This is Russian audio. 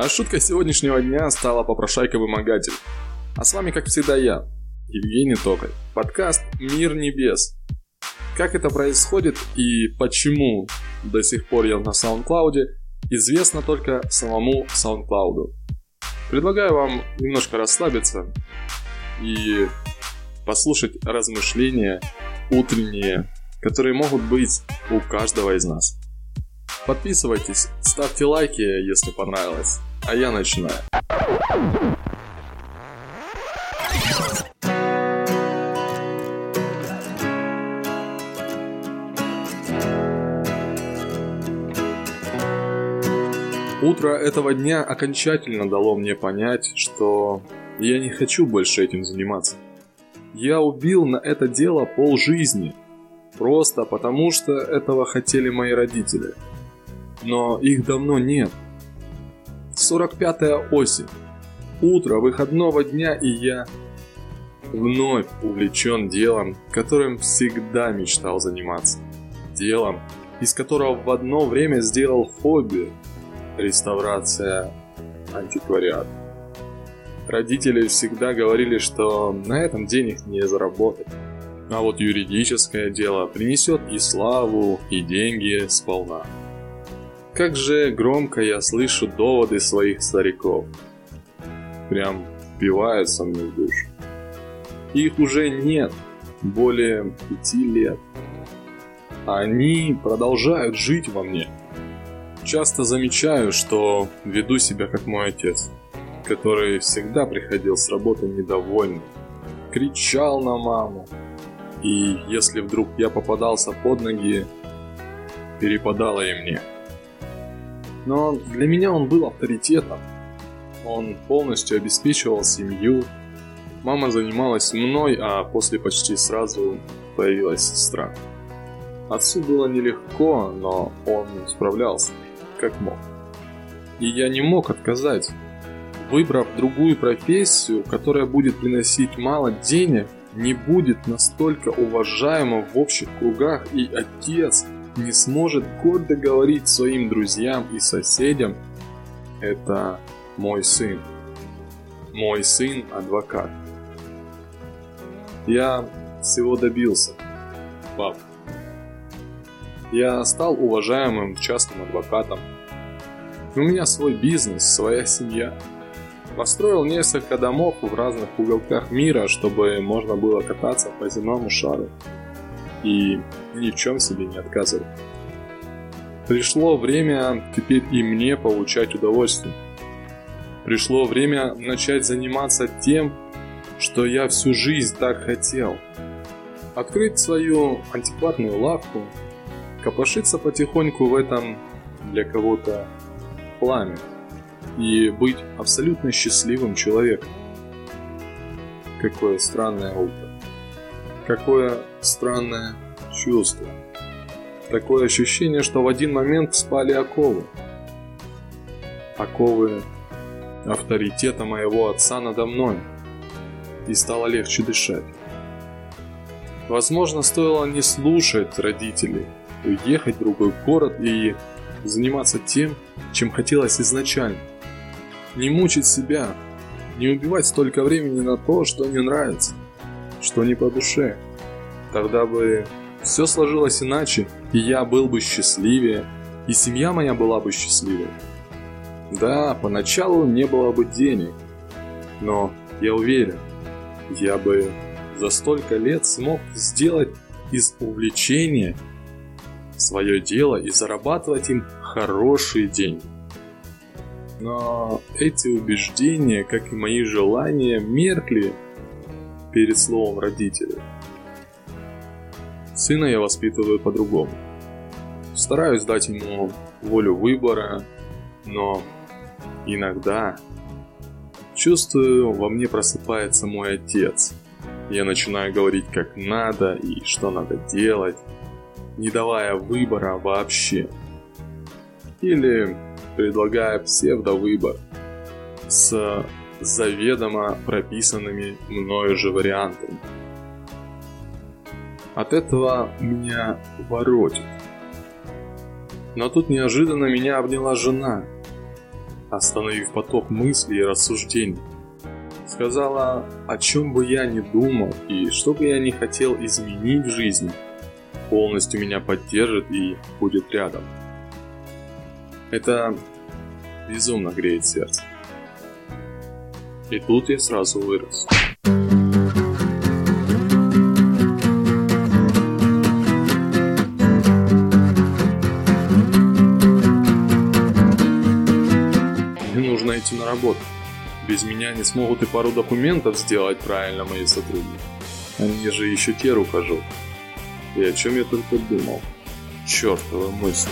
А шутка сегодняшнего дня стала попрошайка-вымогатель. А с вами, как всегда, я, Евгений Токарь. Подкаст «Мир небес». Как это происходит и почему до сих пор я на SoundCloud, известно только самому SoundCloud. Предлагаю вам немножко расслабиться и послушать размышления утренние, которые могут быть у каждого из нас. Подписывайтесь, ставьте лайки, если понравилось. А я начинаю. Утро этого дня окончательно дало мне понять, что я не хочу больше этим заниматься. Я убил на это дело пол жизни, просто потому что этого хотели мои родители – но их давно нет. 45-я осень. Утро выходного дня, и я вновь увлечен делом, которым всегда мечтал заниматься. Делом, из которого в одно время сделал хобби – реставрация антиквариата. Родители всегда говорили, что на этом денег не заработать. А вот юридическое дело принесет и славу, и деньги сполна. Как же громко я слышу доводы своих стариков. Прям впиваются мне в душу. Их уже нет более пяти лет. Они продолжают жить во мне. Часто замечаю, что веду себя как мой отец, который всегда приходил с работы недовольный, кричал на маму, и если вдруг я попадался под ноги, перепадало и мне. Но для меня он был авторитетом. Он полностью обеспечивал семью. Мама занималась мной, а после почти сразу появилась сестра. Отцу было нелегко, но он справлялся, как мог. И я не мог отказать. Выбрав другую профессию, которая будет приносить мало денег, не будет настолько уважаемым в общих кругах, и отец не сможет гордо говорить своим друзьям и соседям «Это мой сын». Мой сын – адвокат. Я всего добился, пап. Я стал уважаемым частным адвокатом. У меня свой бизнес, своя семья. Построил несколько домов в разных уголках мира, чтобы можно было кататься по земному шару и ни в чем себе не отказывать. Пришло время теперь и мне получать удовольствие. Пришло время начать заниматься тем, что я всю жизнь так хотел. Открыть свою антикварную лавку, копошиться потихоньку в этом для кого-то пламя и быть абсолютно счастливым человеком. Какое странное утро. Какое странное чувство. Такое ощущение, что в один момент спали оковы. Оковы авторитета моего отца надо мной. И стало легче дышать. Возможно, стоило не слушать родителей, уехать в другой город и заниматься тем, чем хотелось изначально. Не мучить себя, не убивать столько времени на то, что не нравится – что не по душе. Тогда бы все сложилось иначе, и я был бы счастливее, и семья моя была бы счастливее. Да, поначалу не было бы денег, но я уверен, я бы за столько лет смог сделать из увлечения свое дело и зарабатывать им хорошие деньги. Но эти убеждения, как и мои желания, меркли перед словом родителей. Сына я воспитываю по-другому. Стараюсь дать ему волю выбора, но иногда чувствую, во мне просыпается мой отец. Я начинаю говорить как надо и что надо делать, не давая выбора вообще. Или предлагая псевдовыбор с заведомо прописанными мною же вариантами. От этого меня воротит. Но тут неожиданно меня обняла жена. остановив поток мыслей и рассуждений. Сказала, о чем бы я ни думал и что бы я ни хотел изменить в жизни, полностью меня поддержит и будет рядом. Это безумно греет сердце. И тут я сразу вырос. Мне нужно идти на работу. Без меня не смогут и пару документов сделать правильно мои сотрудники. Они же еще те рукожопы. И о чем я только думал. Чертова мысль.